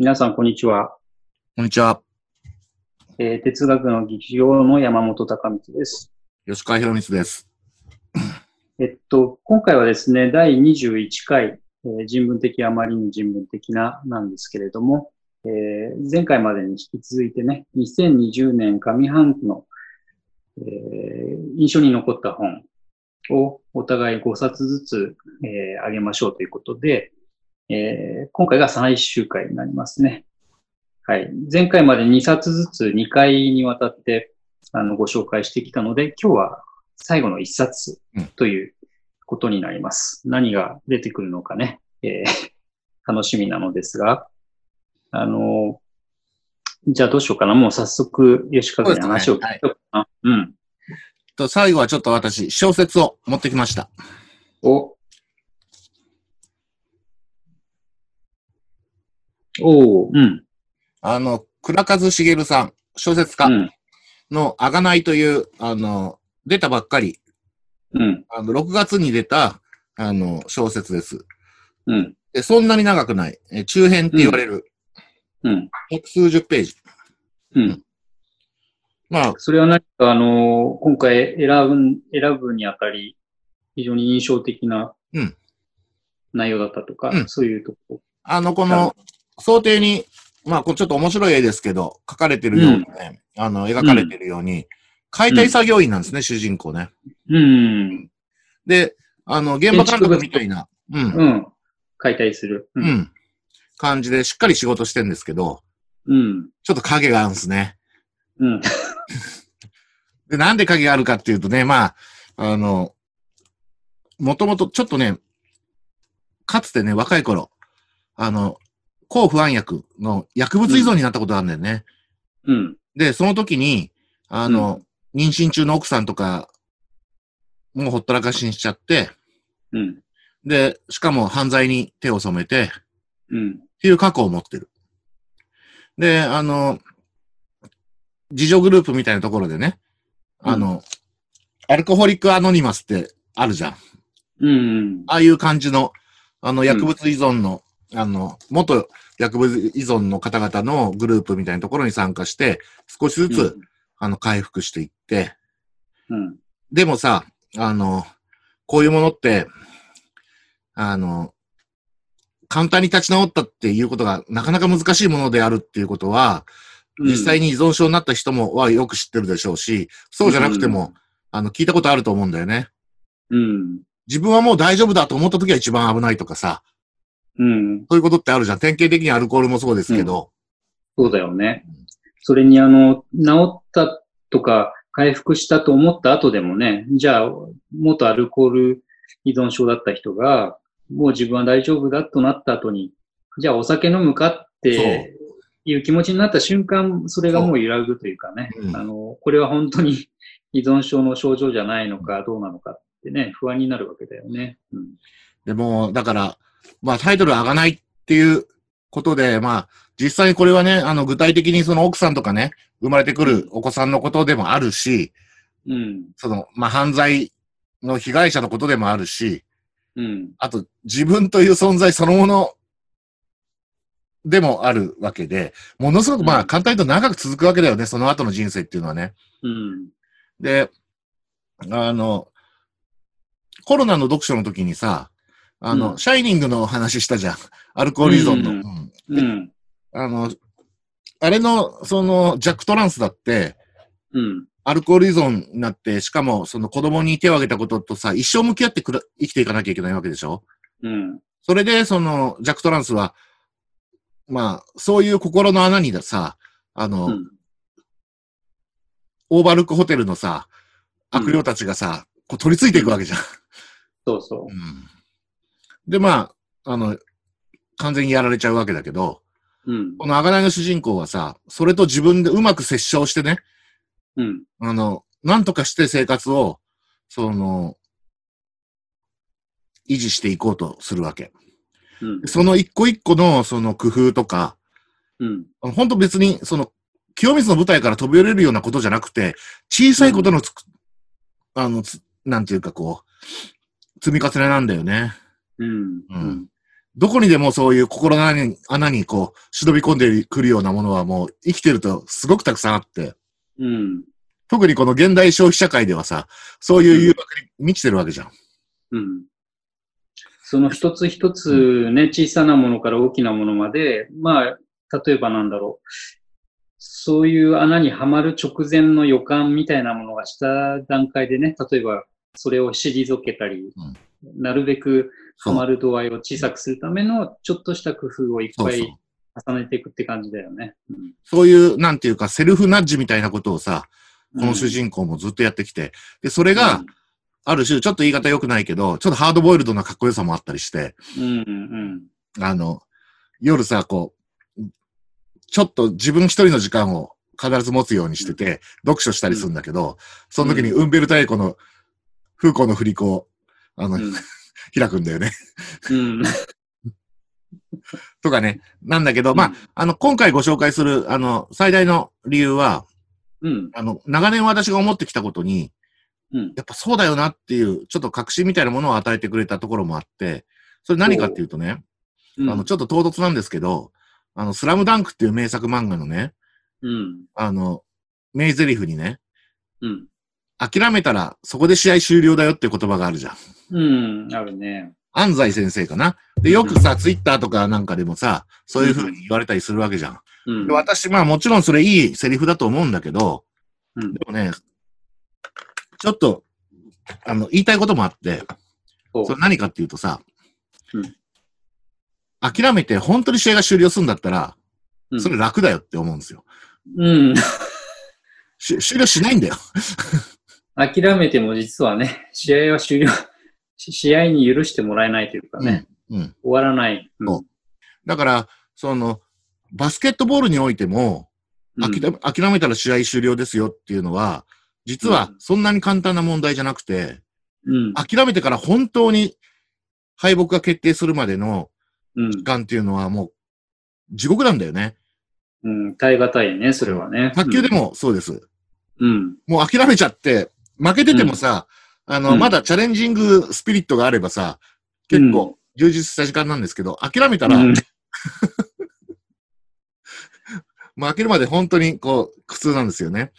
皆さん、こんにちは。こんにちは。えー哲学の劇場の山本隆光です。吉川博光です。えっと、今回はですね、第21回、えー人文的あまりに人文的ななんですけれども、えー前回までに引き続いてね、2020年上半期の、えー印象に残った本をお互い5冊ずつ、えーあげましょうということで、えー今回が最終回になりますね。はい。前回まで2冊ずつ2回にわたってあのご紹介してきたので、今日は最後の1冊うんということになります。何が出てくるのかね、えー 楽しみなのですが、あのじゃあどうしようかな。もう早速、吉川君に話を聞いとくかな。うん。と最後はちょっと私、小説を持ってきました。お。おー、うん。あの、倉和茂さん、小説家うん。のあがないという、あの、出たばっかり、うん。あの、6月に出た、あの、小説です。うん。でそんなに長くない。え中編って言われる、うん。百数十ページ。うん。まあ、それは何か、あの、今回選ぶ、選ぶにあたり、非常に印象的なうん内容だったとか、うんそういうとこあの、この、想定に、まあ、これちょっと面白い絵ですけど、描かれてるようにね、あの、描かれてるように、解体作業員なんですね、主人公ね。うん。で、あの、現場監督みたいな、うん、うん。解体する。う。ん、感じでしっかり仕事してるんですけど、うん。ちょっと影があるんですね。うん。で、なんで影があるかっていうとね、まあ、あの、もともとちょっとね、かつてね、若い頃、あの、抗不安薬の薬物依存になったことがあるんだよね。うん。で、その時に、あの、妊娠中の奥さんとか、もうほったらかしにしちゃって、うん。で、しかも犯罪に手を染めて、うん。っていう過去を持ってる。で、あの、自助グループみたいなところでね、あの、アルコホリックアノニマスってあるじゃん。うん。ああいう感じの、あの、薬物依存の、あの、元薬物依存の方々のグループみたいなところに参加して、少しずつ、あの、回復していって、うん。でもさ、あの、こういうものって、あの、簡単に立ち直ったっていうことがなかなか難しいものであるっていうことは、実際に依存症になった人もはよく知ってるでしょうし、そうじゃなくても、あの、聞いたことあると思うんだよね。うん。自分はもう大丈夫だと思った時は一番危ないとかさ、うん。そういうことってあるじゃん。典型的にアルコールもそうですけど、そうだよね。それにあの、治ったとか、回復したと思った後でもね、じゃあ、元アルコール依存症だった人が、もう自分は大丈夫だとなった後に、じゃあお酒飲むかっていう気持ちになった瞬間、それがもう揺らぐというかね、うんあの、これは本当に依存症の症状じゃないのかどうなのかってね、不安になるわけだよね。うん。でも、だから、まあタイトル上がないっていうことで、まあ、実際にこれはね、あの、具体的にその奥さんとかね、生まれてくるお子さんのことでもあるし、うん。その、まあ、犯罪の被害者のことでもあるし、うん。あと、自分という存在そのものでもあるわけで、ものすごく、まあ、うん簡単に言うと長く続くわけだよね、その後の人生っていうのはね。うん。で、あの、コロナの読書の時にさ、あの、うんシャイニングの話したじゃん。アルコール依存の。うんうんうん。あの、あれの、その、ジャックトランスだって、うん。アルコール依存になって、しかも、その子供に手を挙げたこととさ、一生向き合ってくら生きていかなきゃいけないわけでしょ？うん。それで、その、ジャックトランスは、まあ、そういう心の穴にださ、あの、うん。オーバールックホテルのさ、悪霊たちがさ、こう取り付いていくわけじゃん。そうそう。うんで、まあ、あの、完全にやられちゃうわけだけど、うん。このあがないの主人公はさ、それと自分でうまく接触してね、うん。あの、なんとかして生活を、その、維持していこうとするわけ。うん。その一個一個のその工夫とか、うん。本当別に、その、清水の舞台から飛び降りるようなことじゃなくて、小さいことのつく、あの、つなんていうかこう、積み重ねなんだよね。うん。うんどこにでもそういう心の穴に穴にこう、忍び込んでくるようなものはもう生きてるとすごくたくさんあって、うん。特にこの現代消費社会ではさ、そういう誘惑に満ちてるわけじゃん。うん。その一つ一つね、小さなものから大きなものまで、まあ、例えばなんだろう。そういう穴にはまる直前の予感みたいなものがした段階でね、例えばそれを退けたり、なるべくはまる度合いを小さくするためのちょっとした工夫をいっぱい。重ねていくって感じだよね。うん。そういう、なんていうか、セルフナッジみたいなことをさ、この主うん人公もずっとやってきて、で、それが、ある種、ちょっと言い方良くないけど、ちょっとハードボイルドなかっこよさもあったりして、うんうんあの、夜さ、こう、ちょっと自分一人の時間を必ず持つようにしてて、読書したりするんだけど、その時にウンベルタエコの、風光の振り子を、あの、うん開くんだよね。うん。とかね。なんだけど、まあ、あの、今回ご紹介する、あの、最大の理由は、うん。あの、長年私が思ってきたことに、うん。やっぱそうだよなっていう、ちょっと確信みたいなものを与えてくれたところもあって、それ何かっていうとね、うん。あの、ちょっと唐突なんですけど、あの、スラムダンクっていう名作漫画のね、うん。あの、名台詞にね、うん。諦めたらそこで試合終了だよって言葉があるじゃん。うん。あるね。安西先生かな。で、よくさ、ツイッターとかなんかでもさ、そういう風に言われたりするわけじゃん。うんで。私、まあもちろんそれいいセリフだと思うんだけど、うんでもね、ちょっと、あの、言いたいこともあって、それ何かっていうとさ、うん諦めて本当に試合が終了するんだったら、うんそれ楽だよって思うんですよ。うん。し終了しないんだよ。諦めても実はね、試合は終了、し試合に許してもらえないというかね、うん。終わらない。うんだから、その、バスケットボールにおいても、うん諦め諦めたら試合終了ですよっていうのは、実はそんなに簡単な問題じゃなくて、うん。諦めてから本当に敗北が決定するまでのうん時。間っていうのはもう地獄なんだよね。うん。耐え難いね、それはね。卓球でもそうです。うん。もう諦めちゃって、負けててもさ、あの、うんまだチャレンジングスピリットがあればさ、結構充実した時間なんですけど、諦めたら、うん。負けるまで本当にこう、苦痛なんですよね。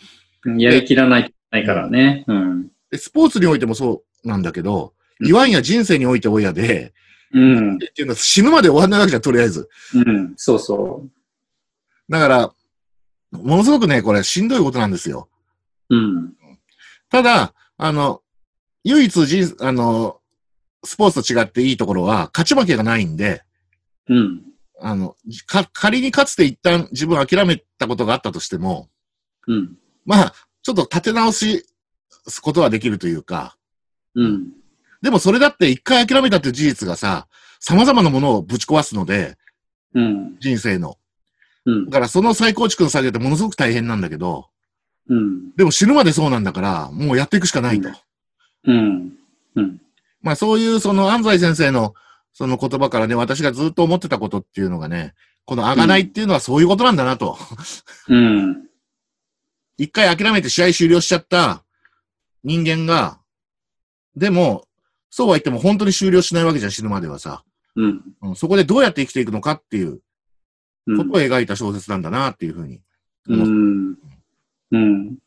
うんやりきらないないからね。うん。でスポーツにおいてもそうなんだけど、言わんや人生において親で、うん。っていうのは死ぬまで終わんないわけじゃん、とりあえず。うん。そうそだから、ものすごくね、これしんどいことなんですよ。ただ、あの、唯一人、あの、スポーツと違っていいところは、勝ち負けがないんで、うん。あの、か、仮にかつて一旦自分諦めたことがあったとしても、うん。まあ、ちょっと立て直し、すことはできるというか、うん。でもそれだって一回諦めたっていう事実がさ、様々なものをぶち壊すので、うん。人生の。うんだ。からその再構築の作業ってものすごく大変なんだけど、うん。でも死ぬまでそうなんだから、もうやっていくしかないと。うん。うん。まあそういうその安西先生のその言葉からね、私がずっと思ってたことっていうのがね、このあがないっていうのはそういうことなんだなと。うん。一回諦めて試合終了しちゃった人間が、でも、そうは言っても本当に終了しないわけじゃん、死ぬまではさ。うん。うんそこでどうやって生きていくのかっていううんことを描いた小説なんだなっていうふうにう。ん。うん。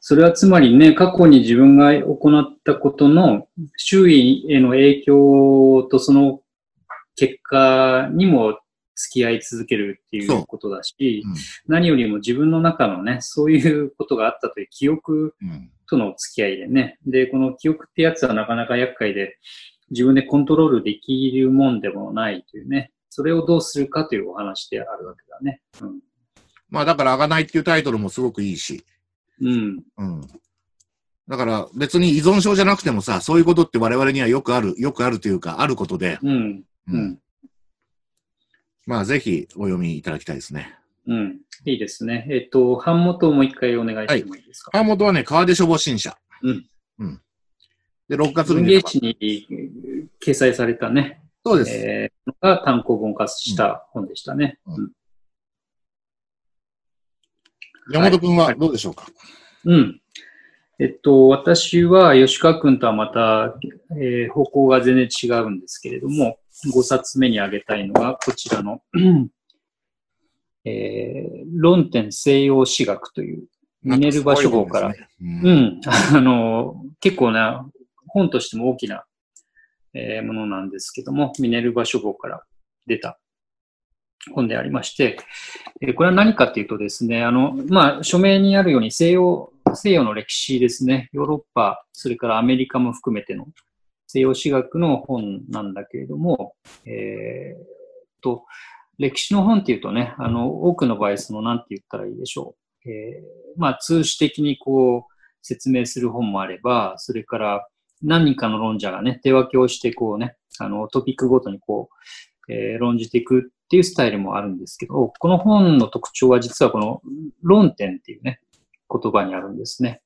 それはつまりね、過去に自分が行ったことの周囲への影響とその結果にも付き合い続けるっていそううことだし、うん何よりも自分の中のね、そういうことがあったという記憶うんとの付き合いでね。で、この記憶ってやつはなかなか厄介で、自分でコントロールできるもんでもないというね。それをどうするかというお話であるわけだね。うん。まあだから、あがないっていうタイトルもすごくいいし。うん。うん。だから別に依存症じゃなくてもさ、そういうことって我々にはよくある、よくあるというか、あることで、うん。ううん。まあぜひお読みいただきたいですね。うん。いいですね。えっと、版元をもう一回お願いしてもいいですか？版元はね、川出書房新社。うん。うん。で、6月文に出た芸誌にえー掲載されたね、そうです。えー、のが単行本化した本でしたね。うんうん。山本君はどうでしょうか、うん。えっと、私は吉川君とはまた、えー方向が全然違うんですけれども、5冊目に挙げたいのが、こちらの、えー、論点西洋史学という、ミネルバ書房から、ね、うん、うん、あの、結構な、本としても大きな、えー、ものなんですけども、ミネルバ書房から出た本でありまして、えこれは何かっていうとですね、あの、まあ、署名にあるように西洋、西洋の歴史ですね、ヨーロッパ、それからアメリカも含めての西洋史学の本なんだけれども、えー、と、歴史の本っていうとね、あの、多くの場合、その、なんて言ったらいいでしょう。えー、まあ、通史的にこう、説明する本もあれば、それから何人かの論者がね、手分けをしてこうね、あの、トピックごとにこう、えー、論じていくっていうスタイルもあるんですけど、この本の特徴は実はこの論点っていうね、言葉にあるんですね。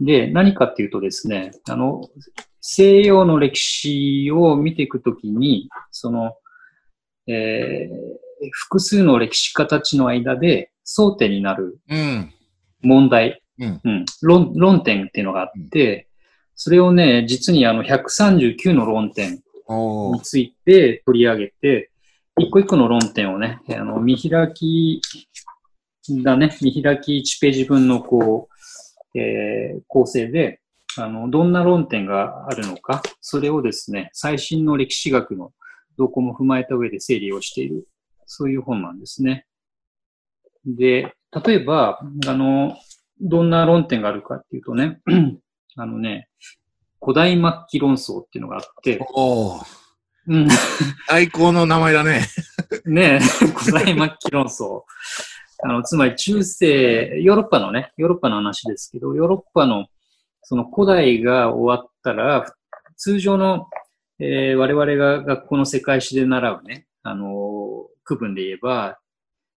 で、何かっていうとですね、あの、西洋の歴史を見ていくときに、その、えー、複数の歴史家たちの間で争点になる問題、うん、うん、論論点っていうのがあって、それをね、実にあの139の論点について取り上げて、一個一個の論点をね、あの、見開きだね、見開き1ページ分のこう、えー、構成で、あの、どんな論点があるのか、それをですね、最新の歴史学の動向も踏まえた上で整理をしている、そういう本なんですね。で、例えば、あの、どんな論点があるかっていうとね、あのね、古代末期論争っていうのがあって、うん。最高の名前だね。ねえ、古代末期論争。あの、つまり中世、ヨーロッパのね、ヨーロッパの話ですけど、ヨーロッパのその古代が終わったら、通常の、えー、我々が学校の世界史で習うね、あのー、区分で言えば、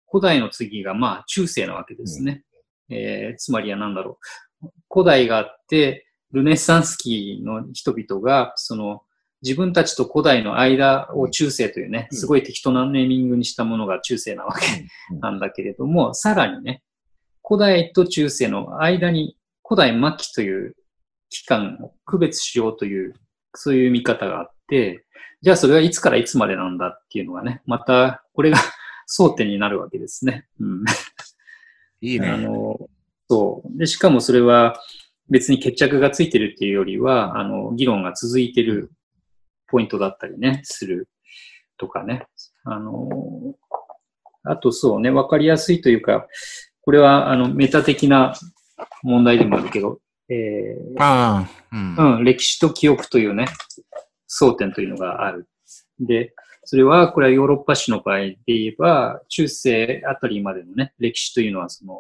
古代の次がまあ中世なわけですね。うん、えー、つまりは何だろう。古代があって、ルネッサンス期の人々が、その、自分たちと古代の間を中世というね、すごい適当なネーミングにしたものが中世なわけなんだけれども、さらにね、古代と中世の間に古代末期という期間を区別しようという、そういう見方があって、じゃあそれはいつからいつまでなんだっていうのがね、またこれが 争点になるわけですね。うん、いいね。あの、そう。で、しかもそれは別に決着がついてるっていうよりは、あの、議論が続いてるポイントだったりね、するとかね。あの、あとそうね、わかりやすいというか、これはあのメタ的な問題でもあるけど、えー、あうん、うん、歴史と記憶というね、争点というのがある。で、それは、これはヨーロッパ史の場合で言えば、中世あたりまでのね、歴史というのは、その、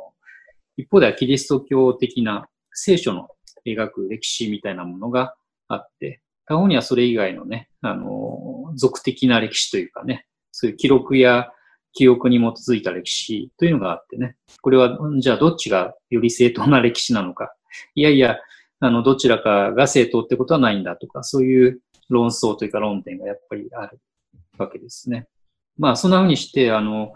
一方ではキリスト教的な聖書の描く歴史みたいなものがあって、他方にはそれ以外のね、あの、俗的な歴史というかね、そういう記録や記憶に基づいた歴史というのがあってね、これは、じゃあどっちがより正当な歴史なのか。いやいや、あの、どちらかが正当ってことはないんだとか、そういう論争というか論点がやっぱりあるわけですね。まあ、そんな風にして、あの、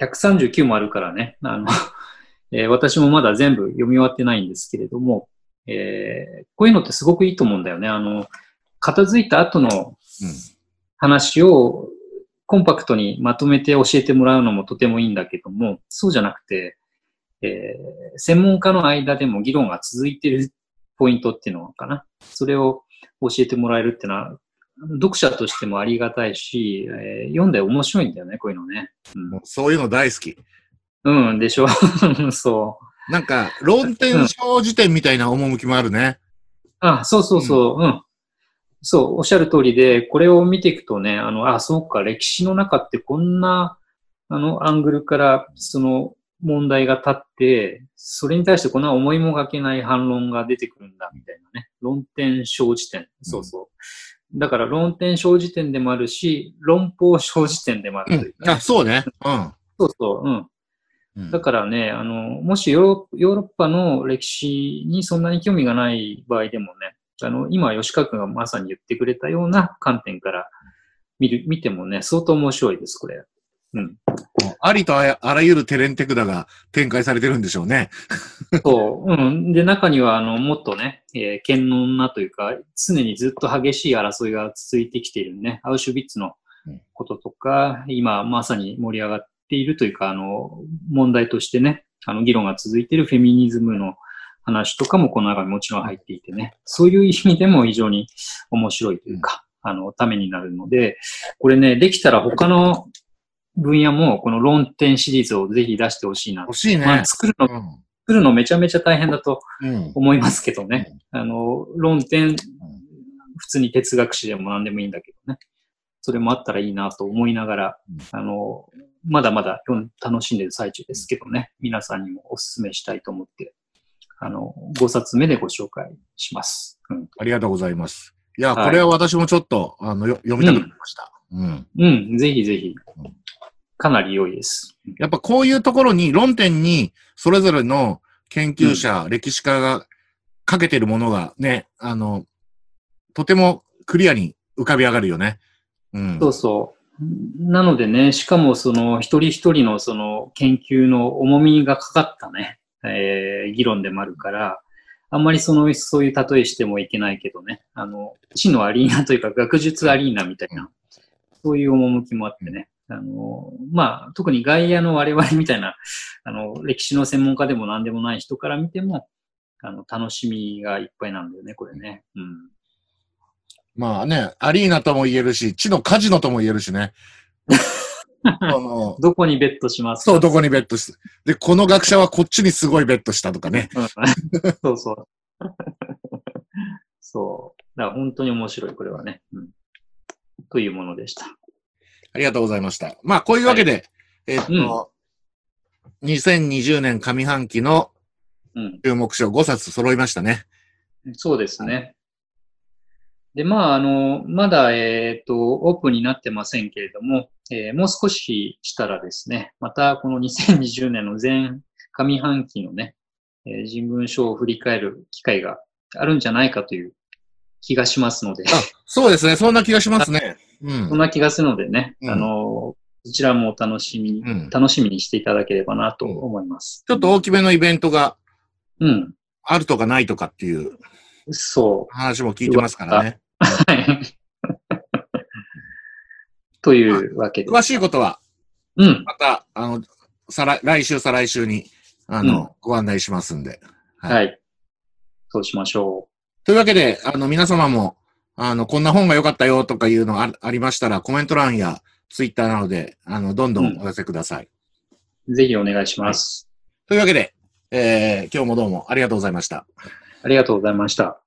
139もあるからね、あの、えー、私もまだ全部読み終わってないんですけれども、えー、こういうのってすごくいいと思うんだよね。あの、片付いた後の話をコンパクトにまとめて教えてもらうのもとてもいいんだけども、そうじゃなくて、えー、専門家の間でも議論が続いているポイントっていうのかな。それを教えてもらえるっていうのは、読者としてもありがたいし、えー、読んで面白いんだよね、こういうのね。うん、そういうの大好き。うん、でしょ そう。なんか、論点小辞典みたいな趣もあるね。うん、あ、そうそうそう、うん。そう、おっしゃる通りで、これを見ていくとね、あの、あ、そうか、歴史の中ってこんな、あの、アングルから、その、問題が立って、それに対してこんな思いもがけない反論が出てくるんだ、みたいなね。論点小辞典。そうそう。だから論点小辞典でもあるし、論法小辞典でもあるという、ね、うん、あ、そうね。うん。そうそう、うん。だからね、あの、もしヨーロッパの歴史にそんなに興味がない場合でもね、あの、今、吉川君がまさに言ってくれたような観点から見る、見てもね、相当面白いです、これ。うん。ありとあらゆるテレンテクダが展開されてるんでしょうね。そう。うん。で、中には、あの、もっとね、えー、堅能なというか、常にずっと激しい争いが続いてきているね、アウシュビッツのこととか、今まさに盛り上がっているというか、あの、問題としてね、あの、議論が続いているフェミニズムの話とかもこの中にもちろん入っていてね、そういう意味でも非常に面白いというか、あの、ためになるので、これね、できたら他の分野もこの論点シリーズをぜひ出してほしいな。欲しいね。まあ、作るの、うん作るのめちゃめちゃ大変だとうん。思いますけどね。あの、論点、普通に哲学史でも何でもいいんだけどね。それもあったらいいなと思いながら、あの、まだまだ楽しんでる最中ですけどね。皆さんにもお勧めしたいと思って、あの、5冊目でご紹介します。うん。ありがとうございます。いや、はいこれは私もちょっと、あの、よ読みたくなりました。うん。うん、ぜひぜひ。かなり良いです。やっぱこういうところに、論点に、それぞれの研究者、歴史家がかけてるものがね、あの、とてもクリアに浮かび上がるよね。うん。そうそう。なのでね、しかもその一人一人のその研究の重みがかかったね、えー議論でもあるから、あんまりその、そういう例えしてもいけないけどね、あの、知のアリーナというか学術アリーナみたいな、そういう趣もあってね、あの、まあ、特に外野の我々みたいな、あの、歴史の専門家でも何でもない人から見ても、あの、楽しみがいっぱいなんだよね、これね。うん。まあね、アリーナとも言えるし、地のカジノとも言えるしね。あの、どこにベットしますか？そう、どこにベットして。で、この学者はこっちにすごいベットしたとかね。うん そうそう。そう。だから本当に面白い、これはね。うん、というものでした。ありがとうございました。まあ、こういうわけで、えっと、2020年上半期のうん。注目書5冊揃いましたね。そうですね。で、まあ、あの、まだ、えっ、と、オープンになってませんけれども、えーもう少ししたらですね、またこの2020年の前上半期のね、えー人文書を振り返る機会があるんじゃないかという気がしますので、あ、そうですね。そんな気がしますね。うんそん。な気がするのでね、うんあの、そちらもお楽しみに、うん楽しみにしていただければなと思います。ちょっと大きめのイベントがうん。あるとかないとかっていうそ話も聞いてますからね。う。はい。というわけで。詳しいことは、うん。また、あの、再来、来週、再来週に、あの、ご案内しますんで。はいはい。そうしましょというわけで、あの、皆様も、あの、こんな本が良かったよとかいうのがあありましたら、コメント欄やツイッターなどで、あの、どんどんお寄せください。う。ぜひお願いします。というわけで、えー、今日もどうもありがとうございました。ありがとうございました。